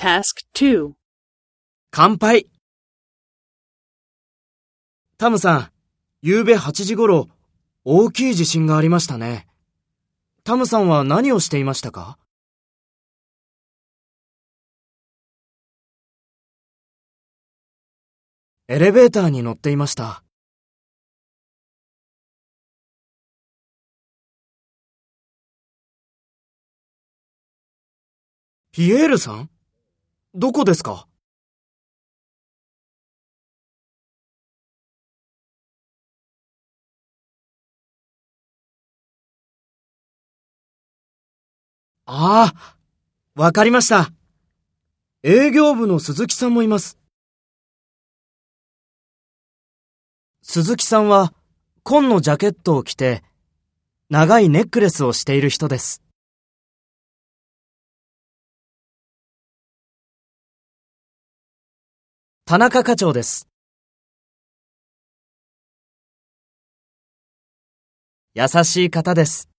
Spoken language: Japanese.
Task 2. 乾杯タムさん、夕べ8時頃、大きい地震がありましたね。タムさんは何をしていましたか？エレベーターに乗っていました。ピエールさん？どこですか？ああ、わかりました。営業部の鈴木さんもいます。鈴木さんは紺のジャケットを着て長いネックレスをしている人です。田中課長です。優しい方です。